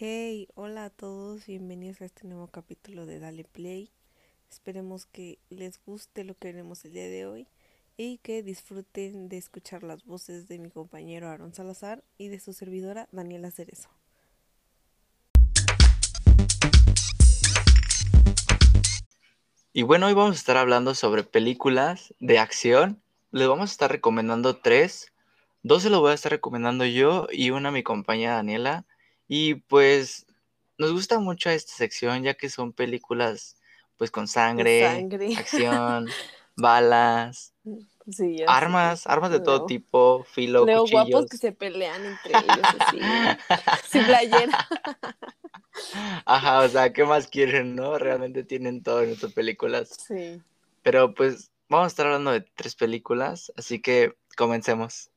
Hey, hola a todos, bienvenidos a este nuevo capítulo de Dale Play. Esperemos que les guste lo que haremos el día de hoy y que disfruten de escuchar las voces de mi compañero Aaron Salazar y de su servidora Daniela Cerezo. Y bueno, hoy vamos a estar hablando sobre películas de acción. Les vamos a estar recomendando tres. Dos se los voy a estar recomendando yo y una mi compañera Daniela. Y pues nos gusta mucho esta sección ya que son películas pues con sangre, acción, balas, armas, armas de todo tipo, filo, Leo cuchillos. guapos que se pelean entre ellos así, sin playera. Ajá, o sea, ¿qué más quieren, no? Realmente tienen todo en estas películas. Sí. Pero pues vamos a estar hablando de tres películas, así que comencemos.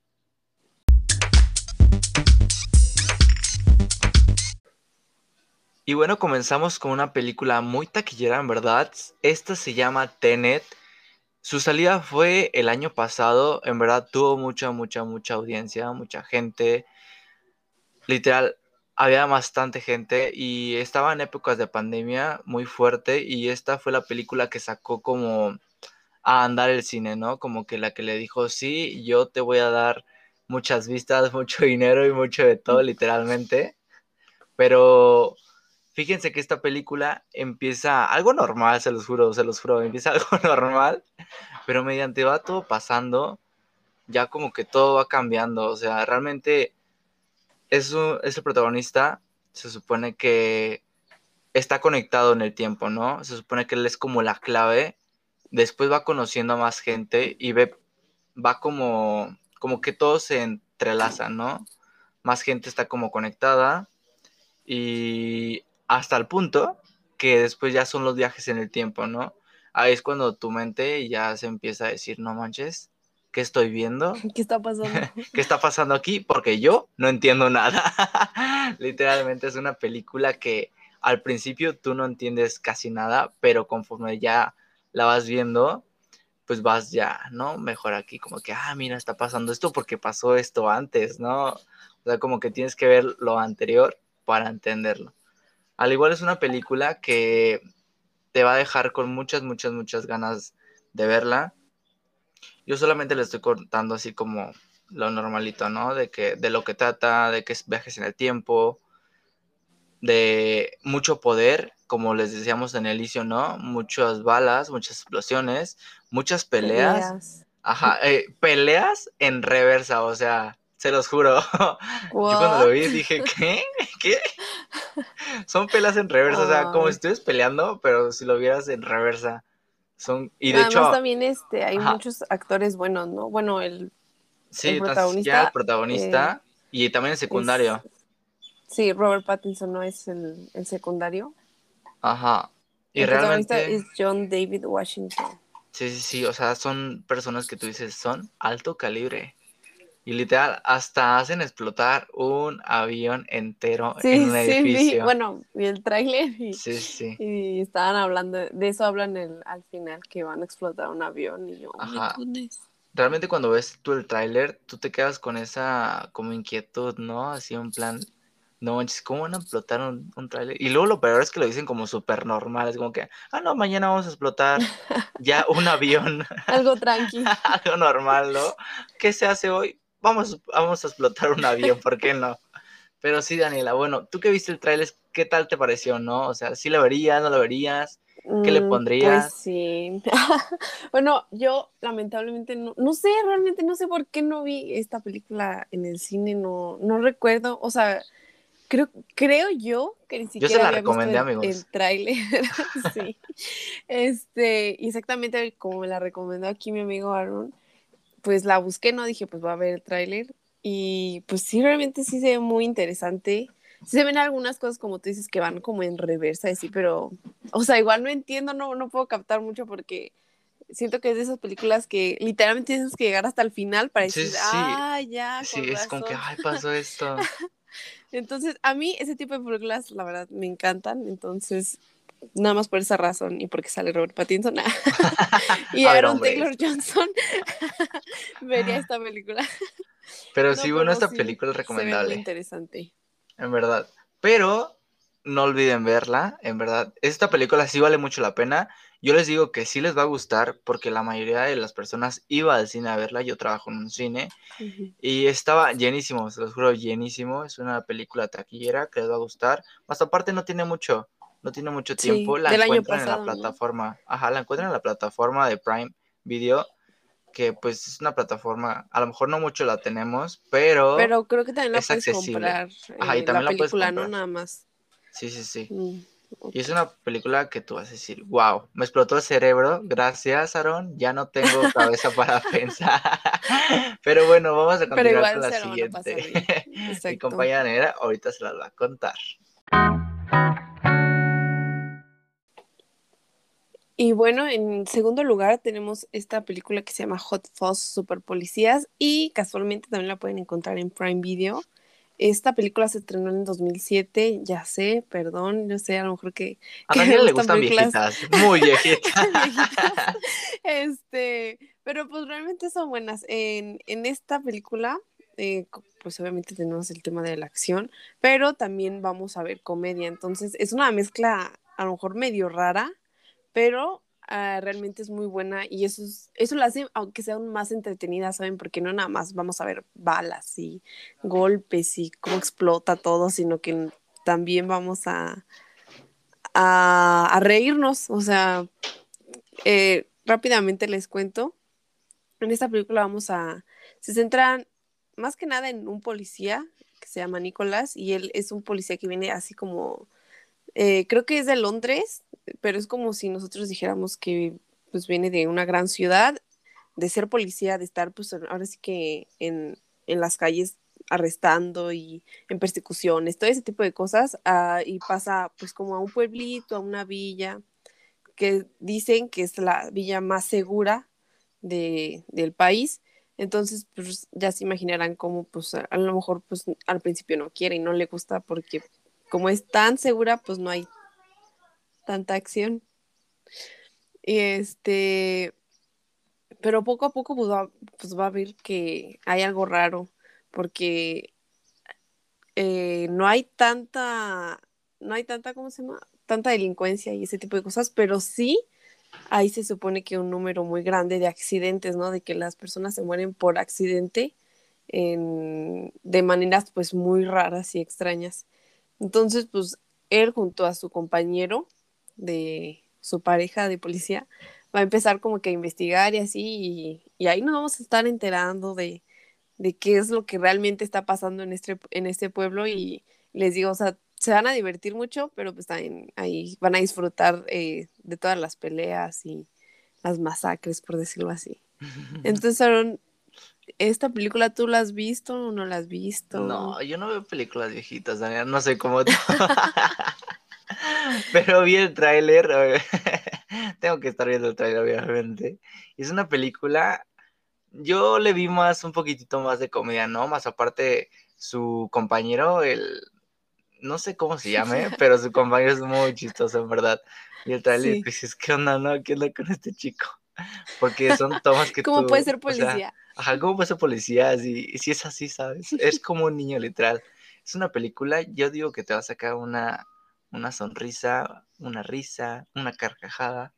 Y bueno, comenzamos con una película muy taquillera, en verdad. Esta se llama Tenet. Su salida fue el año pasado. En verdad tuvo mucha, mucha, mucha audiencia, mucha gente. Literal, había bastante gente y estaba en épocas de pandemia muy fuerte. Y esta fue la película que sacó como a andar el cine, ¿no? Como que la que le dijo, sí, yo te voy a dar muchas vistas, mucho dinero y mucho de todo, literalmente. Pero Fíjense que esta película empieza algo normal, se los juro, se los juro, empieza algo normal, pero mediante va todo pasando, ya como que todo va cambiando, o sea, realmente es, es el protagonista, se supone que está conectado en el tiempo, ¿no? Se supone que él es como la clave, después va conociendo a más gente y ve, va como, como que todo se entrelaza, ¿no? Más gente está como conectada y hasta el punto que después ya son los viajes en el tiempo, ¿no? Ahí es cuando tu mente ya se empieza a decir, no manches, ¿qué estoy viendo? ¿Qué está pasando? ¿Qué está pasando aquí? Porque yo no entiendo nada. Literalmente es una película que al principio tú no entiendes casi nada, pero conforme ya la vas viendo, pues vas ya, ¿no? Mejor aquí, como que, ah, mira, está pasando esto porque pasó esto antes, ¿no? O sea, como que tienes que ver lo anterior para entenderlo. Al igual es una película que te va a dejar con muchas, muchas, muchas ganas de verla. Yo solamente le estoy contando así como lo normalito, ¿no? De que de lo que trata, de que es viajes en el tiempo, de mucho poder, como les decíamos en el inicio, ¿no? Muchas balas, muchas explosiones, muchas peleas. Ajá, eh, peleas en reversa, o sea, se los juro. Yo cuando lo vi dije, ¿qué? ¿Qué? Son pelas en reversa, o sea, como si estuvieras peleando, pero si lo vieras en reversa. Son, y de Además, hecho. también este, hay muchos actores buenos, ¿no? Bueno, el, sí, el protagonista. Ya el protagonista eh, y también el secundario. Es, sí, Robert Pattinson no es el, el secundario. Ajá. Y el realmente. protagonista es John David Washington. Sí, sí, sí, o sea, son personas que tú dices son alto calibre. Y literal, hasta hacen explotar un avión entero en un edificio. Sí, bueno, y el tráiler y, sí, sí. y estaban hablando, de eso hablan el, al final, que van a explotar un avión y yo, Ajá. Realmente cuando ves tú el tráiler, tú te quedas con esa como inquietud, ¿no? Así un plan, no manches, ¿cómo van a explotar un, un tráiler? Y luego lo peor es que lo dicen como súper normal, es como que, ah, no, mañana vamos a explotar ya un avión. Algo tranquilo. Algo normal, ¿no? ¿Qué se hace hoy? Vamos, vamos a explotar un avión, ¿por qué no? Pero sí, Daniela, bueno, tú que viste el tráiler, ¿qué tal te pareció, no? O sea, ¿sí lo verías, no lo verías? ¿Qué le Mm, pondrías? Pues sí. bueno, yo lamentablemente no, no sé, realmente no sé por qué no vi esta película en el cine, no, no recuerdo, o sea, creo, creo yo que ni siquiera yo se la había recomendé, visto amigos. el, el tráiler, sí. Este, exactamente como me la recomendó aquí mi amigo Aaron, pues la busqué, no dije, pues voy a ver el tráiler y pues sí, realmente sí se ve muy interesante. Sí se ven algunas cosas como tú dices que van como en reversa y sí, pero, o sea, igual no entiendo, no, no puedo captar mucho porque siento que es de esas películas que literalmente tienes que llegar hasta el final para Sí, decir, sí. ah, ya, Sí, es como que, razón". ay, pasó esto. Entonces, a mí ese tipo de películas, la verdad, me encantan. Entonces, nada más por esa razón y porque sale Robert Pattinson y A ver, Aaron. Taylor Johnson, vería esta película. Pero No, sí, bueno, esta sí, película es ve muy recomendable, interesante. en verdad. Pero no olviden verla, en verdad. Esta película sí vale mucho la pena. Yo les digo que sí les va a gustar porque la mayoría de las personas iba al cine a verla. Yo trabajo en un cine y estaba llenísimo, se los juro, llenísimo. Es una película taquillera que les va a gustar. Más aparte no tiene mucho, no tiene mucho tiempo. la encuentran en la plataforma. Ajá, la encuentran en la plataforma de Prime Video que pues es una plataforma, a lo mejor no mucho la tenemos, pero pero creo que también la puedes comprar. Ajá, y eh, también la, película, no nada más. Sí, sí, sí. Mm, y es una película que tú vas a decir, wow, me explotó el cerebro, gracias Aaron, ya no tengo cabeza para pensar. Pero bueno, vamos a continuar con la siguiente. Mi compañera ahorita se las va a contar. Y bueno, en segundo lugar tenemos esta película que se llama Hot Fuzz Super Policías y casualmente también la pueden encontrar en Prime Video. Esta película se estrenó en 2007, ya sé, perdón, yo sé, a lo mejor que... A Daniel le gustan viejitas, muy viejitas. Este, pero pues realmente son buenas. En, en esta película, eh, pues obviamente tenemos el tema de la acción, pero también vamos a ver comedia, entonces es una mezcla a lo mejor medio rara, pero Ah, realmente es muy buena y eso, eso la hace, aunque sea aún más entretenida, ¿saben? Porque no nada más vamos a ver balas y golpes y cómo explota todo, sino que también vamos a, a, reírnos. O sea, eh, rápidamente les cuento. En esta película vamos a, se centran más que nada en un policía que se llama Nicolás y él es un policía que viene así como, eh, creo que es de Londres, pero es como si nosotros dijéramos que pues viene de una gran ciudad, de ser policía, de estar pues ahora sí que en, las calles arrestando y en persecuciones, todo ese tipo de cosas, ah, y pasa pues como a un pueblito, a una villa, que dicen que es la villa más segura de, del país, entonces pues ya se imaginarán cómo pues a, lo mejor pues al principio no quiere y no le gusta porque como es tan segura pues no hay tanta acción. Y este, pero poco a poco pues va, pues va a ver que hay algo raro, porque eh, no hay tanta, no hay tanta, ¿cómo se llama? Tanta delincuencia y ese tipo de cosas, pero sí ahí se supone que un número muy grande de accidentes, ¿no? De que las personas se mueren por accidente en, de maneras pues muy raras y extrañas. Entonces, pues él junto a su compañero de su pareja de policía, va a empezar como que a investigar y así, y, ahí nos vamos a estar enterando de, qué es lo que realmente está pasando en este, en este pueblo y les digo, o sea, se van a divertir mucho, pero pues también ahí van a disfrutar eh, de todas las peleas y las masacres, por decirlo así. Entonces, Aaron, ¿esta película tú la has visto o no la has visto? No, yo no veo películas viejitas, Daniel, no sé cómo tú. Pero vi el tráiler, tengo que estar viendo el tráiler obviamente. Es una película, yo le vi más, un poquitito más de comedia, ¿no? Más aparte, su compañero, el, no sé cómo se llame, pero su compañero es muy chistoso, en verdad. Y el tráiler, sí. dices, ¿qué onda, no? ¿Qué onda con este chico? Porque son tomas que ¿Cómo puede ser policía? Ajá, ¿cómo ser policía? Si, si es así, ¿sabes? Es como un niño, literal. Es una película, yo digo que te va a sacar una una sonrisa, una risa, una carcajada,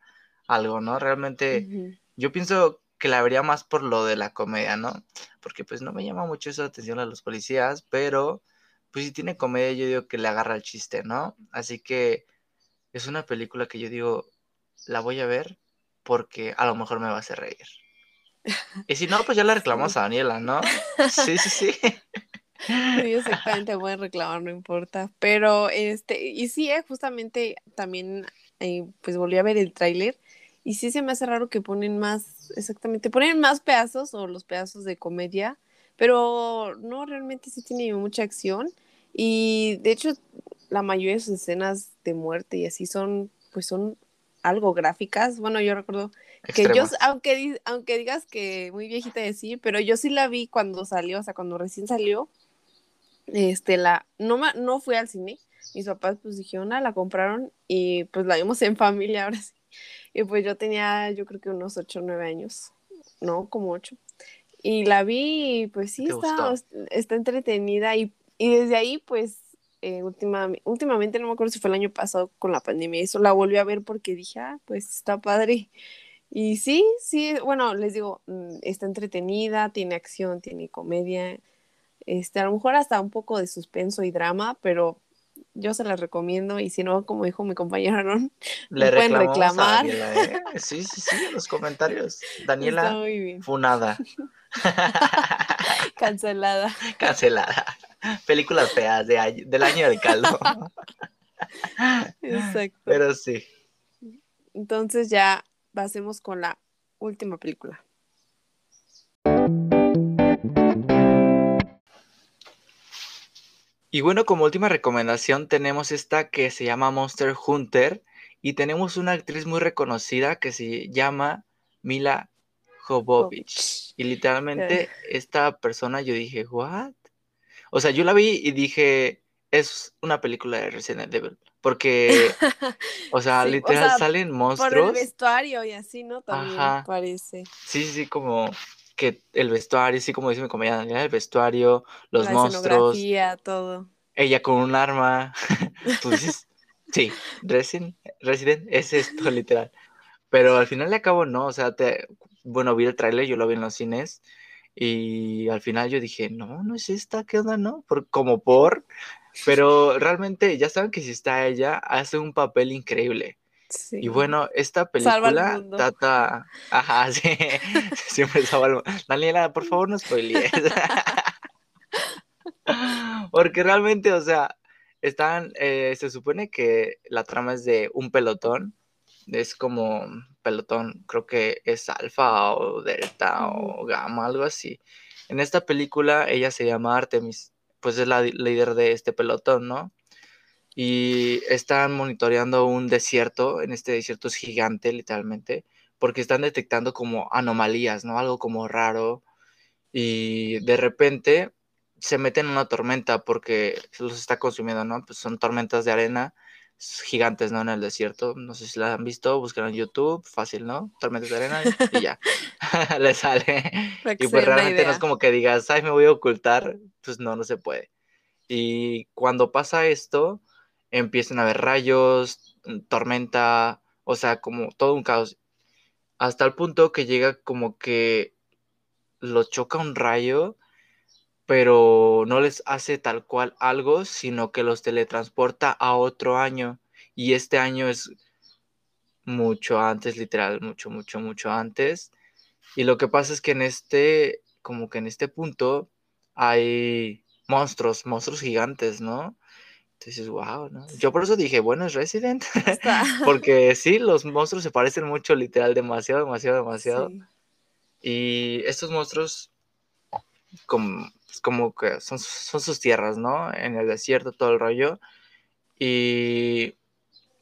algo, ¿no? Realmente yo pienso que la vería más por lo de la comedia, ¿no? Porque pues no me llama mucho esa atención a los policías, pero pues si tiene comedia yo digo que le agarra el chiste, ¿no? Así que es una película que yo digo, la voy a ver porque a lo mejor me va a hacer reír. Y si no, pues ya la reclamamos a Daniela, ¿no? Sí, sí, sí. Sí, exactamente, a reclamar, no importa. Pero, este, y sí, eh, justamente también, eh, pues volví a ver el tráiler y sí se me hace raro que ponen más, exactamente, ponen más pedazos o los pedazos de comedia, pero no, realmente sí tiene mucha acción y de hecho la mayoría de sus escenas de muerte y así son, pues son algo gráficas. Bueno, yo recuerdo que yo, aunque, aunque digas que muy viejita de sí, pero yo sí la vi cuando salió, o sea, cuando recién salió, este, la, no, no fui al cine, mis papás pues dijeron, ah, la compraron y pues la vimos en familia ahora sí. Y pues yo tenía, yo creo que unos 8 o 9 años, no, como 8. Y la vi y pues sí, está, está entretenida y, y desde ahí pues eh, últimamente, no me acuerdo si fue el año pasado con la pandemia, eso la volví a ver porque dije, ah, pues está padre. Y sí, sí, bueno, les digo, mm, está entretenida, tiene acción, tiene comedia, este, a lo mejor hasta un poco de suspenso y drama, pero yo se las recomiendo y si no, como dijo mi compañero Aaron, le pueden reclamar. ¿eh? Sí, sí, sí, en los comentarios. Daniela, funada. Cancelada. Cancelada. Películas feas de, del año del caldo. Exacto. Pero sí. Entonces ya pasemos con la última película. Y bueno, como última recomendación tenemos esta que se llama Monster Hunter y tenemos una actriz muy reconocida que se llama Mila Jovovich. Y literalmente esta persona yo dije, ¿what? O sea, yo la vi y dije, es una película de Resident Evil. Porque, o sea, literal salen monstruos. Por el vestuario y así, ¿no? También parece. Sí, sí, como que el vestuario, sí, como dice mi compañera el vestuario, los la monstruos. todo. Ella con un arma. Dices, sí, Resident, Resident es esto, literal. Pero al final de cabo, no, o sea, te, bueno, vi el tráiler, yo lo vi en los cines. Y al final yo dije, no, no es esta, ¿qué onda, no? Por, como por. Pero realmente, ya saben que si está ella, hace un papel increíble. Y bueno, esta película trata. Ajá, sí. Siempre salva Daniela, por favor, no spoilees. Porque realmente, o sea, están. Eh, se supone que la trama es de un pelotón. Es como pelotón, creo que es alfa o delta o gamma, algo así. En esta película, ella se llama Artemis, pues es la líder de este pelotón, ¿no? y están monitoreando un desierto, en este desierto es gigante literalmente, porque están detectando como anomalías, ¿no? Algo como raro y de repente se meten en una tormenta porque se los está consumiendo, ¿no? Pues son tormentas de arena gigantes, ¿no? En el desierto, no sé si la han visto, buscan en YouTube, fácil, ¿no? Tormentas de arena y ya, le sale. y pues realmente no es como que digas, ay, me voy a ocultar, pues no, no se puede. Y cuando pasa esto, empiezan a haber rayos, mm, tormenta, o sea, como todo un caos. Hasta el punto que llega como que los choca un rayo, pero no les hace tal cual algo, sino que los teletransporta a otro año. Y este año es mucho antes, literal, mucho, mucho, mucho antes. Y lo que pasa es que en este, como que en este punto, hay monstruos, monstruos gigantes, ¿no? Entonces, wow, ¿no? Yo por eso dije, bueno, es Resident. Porque sí, los monstruos se parecen mucho, literal, demasiado, demasiado, demasiado. Y estos monstruos, como, pues, como que son, son sus tierras, ¿no? En el desierto, todo el rollo. Y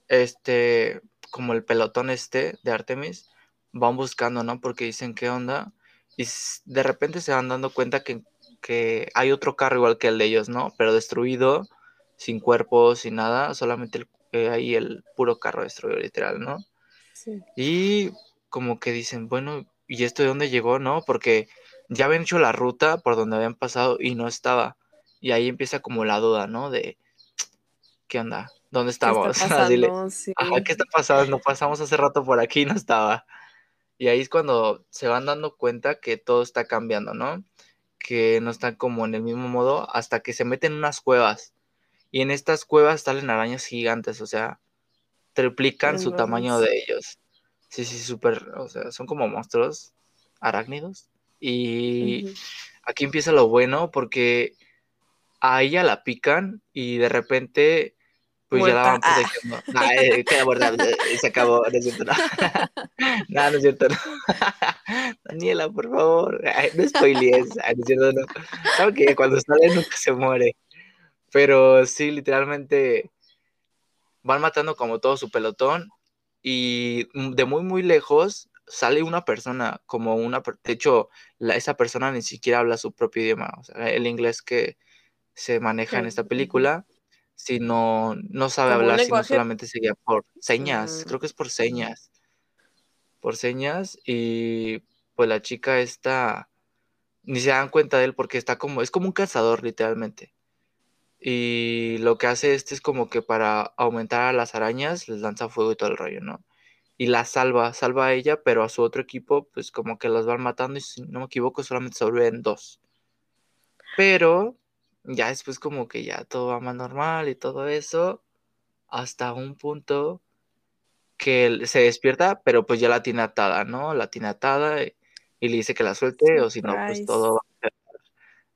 este, como el pelotón este de Artemis, van buscando, ¿no? Porque dicen, ¿qué onda? Y de repente se van dando cuenta que, que hay otro carro igual que el de ellos, ¿no? Pero destruido sin cuerpo, sin nada, solamente el, eh, ahí el puro carro destruido, literal, ¿no? Sí. Y como que dicen, bueno, ¿y esto de dónde llegó, no? Porque ya habían hecho la ruta por donde habían pasado y no estaba. Y ahí empieza como la duda, ¿no? De, ¿qué onda? ¿Dónde estamos? ¿Qué está pasando? sí. ¿qué está pasando? Pasamos hace rato por aquí y no estaba. Y ahí es cuando se van dando cuenta que todo está cambiando, ¿no? Que no están como en el mismo modo hasta que se meten en unas cuevas. Y en estas cuevas salen arañas gigantes, o sea, triplican su tamaño de ellos. Sí, sí, súper, o sea, son como monstruos arácnidos. Y aquí empieza lo bueno porque a ella la pican y de repente pues ya la van ah. protegiendo. Ah, eh, queda muerta, eh, se acabó, no es cierto, no. no, no es cierto, no. Daniela, por favor, no spoilees, no es cierto, no. Claro que cuando sale nunca se muere. Pero sí, literalmente van matando como todo su pelotón y de muy, muy lejos sale una persona, como una, de hecho, esa persona ni siquiera habla su propio idioma, o sea, el inglés que se maneja en esta película, sino no sabe hablar, sino solamente se guía por señas, creo que es por señas, por señas y pues la chica está, ni se dan cuenta de él porque está como, es como un cazador literalmente Y lo que hace este es como que para aumentar a las arañas, les lanza fuego y todo el rollo, ¿no? Y la salva, salva a ella, pero a su otro equipo, pues como que las van matando y si no me equivoco, solamente sobreviven dos. Pero ya después como que ya todo va más normal y todo eso, hasta un punto que se despierta, pero pues ya la tiene atada, ¿no? La tiene atada y, le dice que la suelte, o si no, pues todo va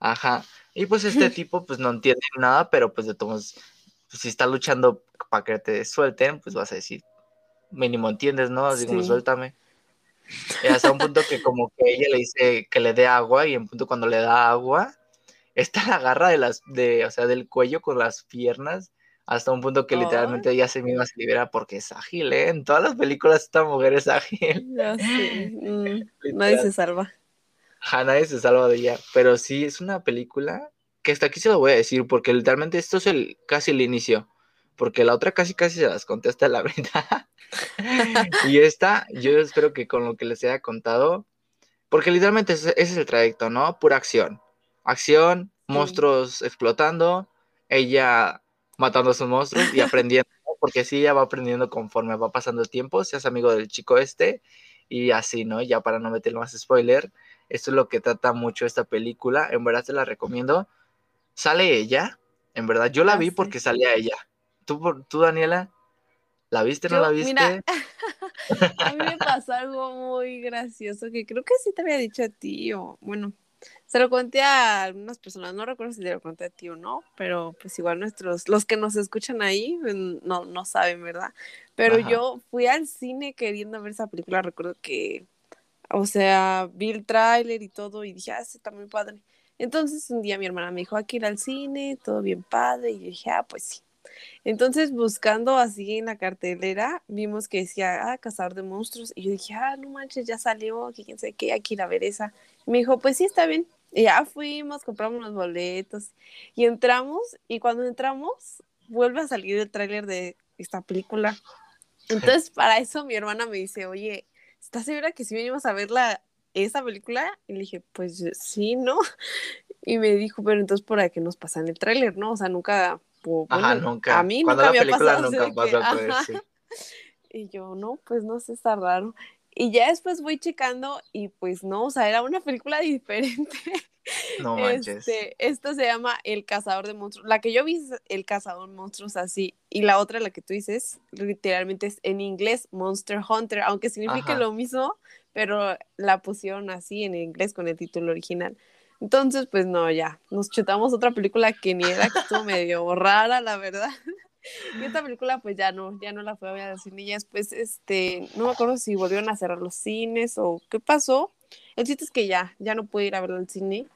a Ajá. Y pues este tipo pues no entiende nada, pero pues de todos, pues, si está luchando para que te suelten, pues vas a decir, mínimo entiendes, ¿no? Así como suéltame. Y hasta un punto que como que ella le dice que le dé agua y en punto cuando le da agua, esta la agarra de las, de, o sea, del cuello con las piernas hasta un punto que literalmente ella se misma se libera porque es ágil, ¿eh? En todas las películas esta mujer es ágil. Sí. Mm, nadie se salva. Nadie se salva de ella. Pero sí, es una película que hasta aquí se lo voy a decir, porque literalmente esto es el, casi el inicio. Porque la otra casi casi se las contesta la verdad. y esta, yo espero que con lo que les haya contado, porque literalmente ese, es el trayecto, ¿no? Pura acción. Acción, monstruos explotando, ella matando a sus monstruos y aprendiendo, porque sí, ella va aprendiendo conforme va pasando el tiempo, seas amigo del chico este y así, ¿no? Ya para no meter más spoiler, esto es lo que trata mucho esta película. En verdad te la recomiendo. Sale ella, en verdad. Yo la ah, vi porque salía ella. ¿Tú, tú Daniela? ¿La viste o no la viste? Mira, a mí me pasó algo muy gracioso que creo que sí te había dicho a ti, o bueno, se lo conté a algunas personas, no recuerdo si te lo conté a ti o no, pero pues igual nuestros, los que nos escuchan ahí, pues, no, no saben, ¿verdad? Pero yo fui al cine queriendo ver esa película, recuerdo que o sea, vi el tráiler y todo y dije, ah, sí, está muy padre. Entonces un día mi hermana me dijo, aquí ir al cine, todo bien padre. Y yo dije, ah, pues sí. Entonces buscando así en la cartelera, vimos que decía, ah, Cazador de Monstruos. Y yo dije, ah, no manches, ya salió, quién sabe qué, aquí ir a ver esa. Y me dijo, pues sí, está bien. Y ya fuimos, compramos los boletos y entramos. Y cuando entramos, vuelve a salir el tráiler de esta película. Entonces, para eso mi hermana me dice, oye, ¿estás segura que sí venimos a ver la, esa película? Y le dije, pues sí, ¿no? Y me dijo, pero entonces por qué nos pasan el tráiler, ¿no? O sea, nunca... Ajá, nunca. A mí nunca me ha pasado. Nunca pasó, Y yo, no, pues no sé, está raro. Y ya después voy checando y pues no, o sea, era una película diferente. No manches. Este, esto se llama El Cazador de Monstruos. La que yo vi es El Cazador de Monstruos así. Y la otra, la que tú dices, literalmente es en inglés Monster Hunter, aunque significa lo mismo, pero la pusieron así en inglés con el título original. Entonces, pues no, ya, nos chutamos otra película que ni era, que estuvo medio rara, la verdad. Y esta película, pues ya no, ya no la fue a ver al cine. Y después, este, no me acuerdo si volvieron a cerrar los cines o qué pasó. El chiste es que ya, ya no pude ir a verla al cine.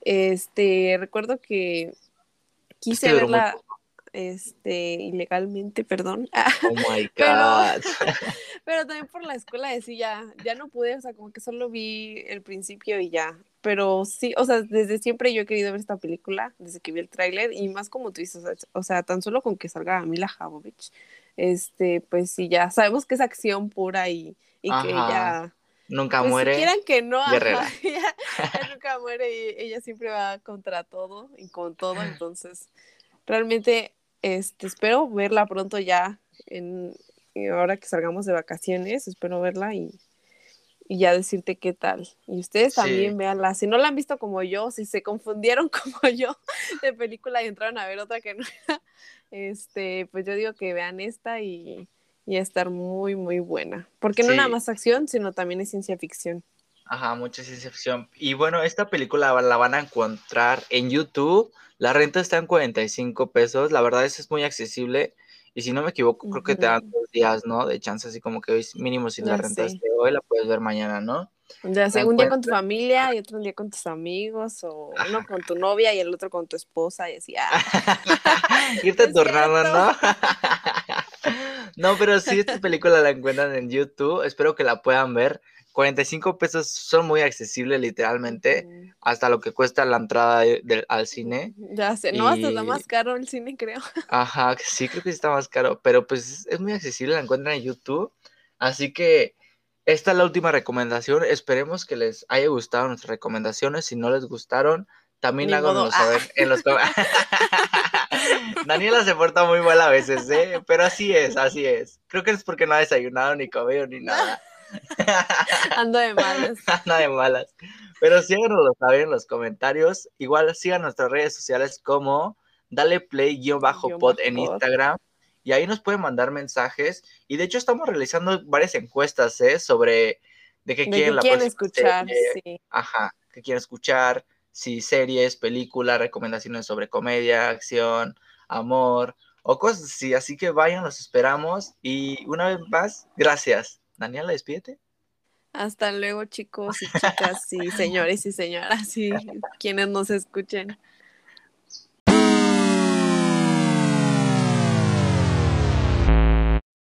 Este, recuerdo que quise verla este ilegalmente, perdón. Oh my god. Pero, también por la escuela de ya, ya no pude, o sea, como que solo vi el principio y ya. Pero sí, o sea, desde siempre yo he querido ver esta película, desde que vi el tráiler, y más como tú dices, o sea, tan solo con que salga Mila Jovovich, este, pues sí, ya sabemos que es acción pura y, y que ella Nunca pues, muere. Si quieran que no, ella, nunca muere y ella siempre va contra todo y con todo. Entonces, realmente este, espero verla pronto ya. En, ahora que salgamos de vacaciones, espero verla y, y ya decirte qué tal. Y ustedes también véanla. Si no la han visto como yo, si se confundieron como yo de película y entraron a ver otra que no este, pues yo digo que vean esta y y estar muy, muy buena. Porque no nada más acción, sino también es ciencia ficción. Ajá, mucha ciencia ficción. Y bueno, esta película la van a encontrar en YouTube. La renta está en 45 pesos. La verdad es es muy accesible. Y si no me equivoco, creo que te dan dos días, ¿no? De chance, así como que hoy, mínimo si la rentaste hoy, la puedes ver mañana, ¿no? Ya sea, un día con tu familia y otro día con tus amigos, o uno con tu novia y el otro con tu esposa, y así, ah. Irte turnando, ¿no? No, pero si esta película la encuentran en YouTube. Espero que la puedan ver. 45 pesos son muy accesibles, literalmente, hasta lo que cuesta la entrada al cine. Ya sé, no, hasta está más caro el cine, creo. Ajá, sí, creo que está más caro, pero pues es muy accesible, la encuentran en YouTube. Así que esta es la última recomendación. Esperemos que les haya gustado nuestras recomendaciones. Si no les gustaron, también háganos saber en los Daniela se porta muy mal a veces, ¿eh? Pero así es, así es. Creo que es porque no ha desayunado, ni comido, ni nada. Ando de malas. Anda de malas. Pero síganos saber en los comentarios. Igual sigan nuestras redes sociales como Dale Play-Pod en Instagram. Y ahí nos pueden mandar mensajes. Y de hecho estamos realizando varias encuestas, ¿eh? Sobre de qué quieren, la quieren escuchar, sí. Ajá, qué quieren escuchar. Si series, películas, recomendaciones sobre comedia, acción, amor o cosas así. Así que vayan, los esperamos. Y una vez más, gracias. Daniela, despídete. Hasta luego, chicos y chicas y señores y señoras y quienes nos escuchen.